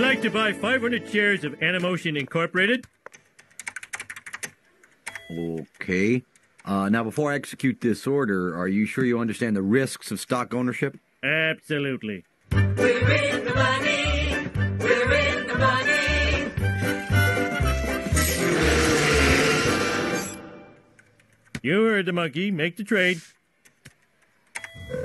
I'd like to buy 500 shares of Animotion Incorporated. Okay. Uh, now, before I execute this order, are you sure you understand the risks of stock ownership? Absolutely. We're in the money. We're in the money. You heard the monkey. Make the trade.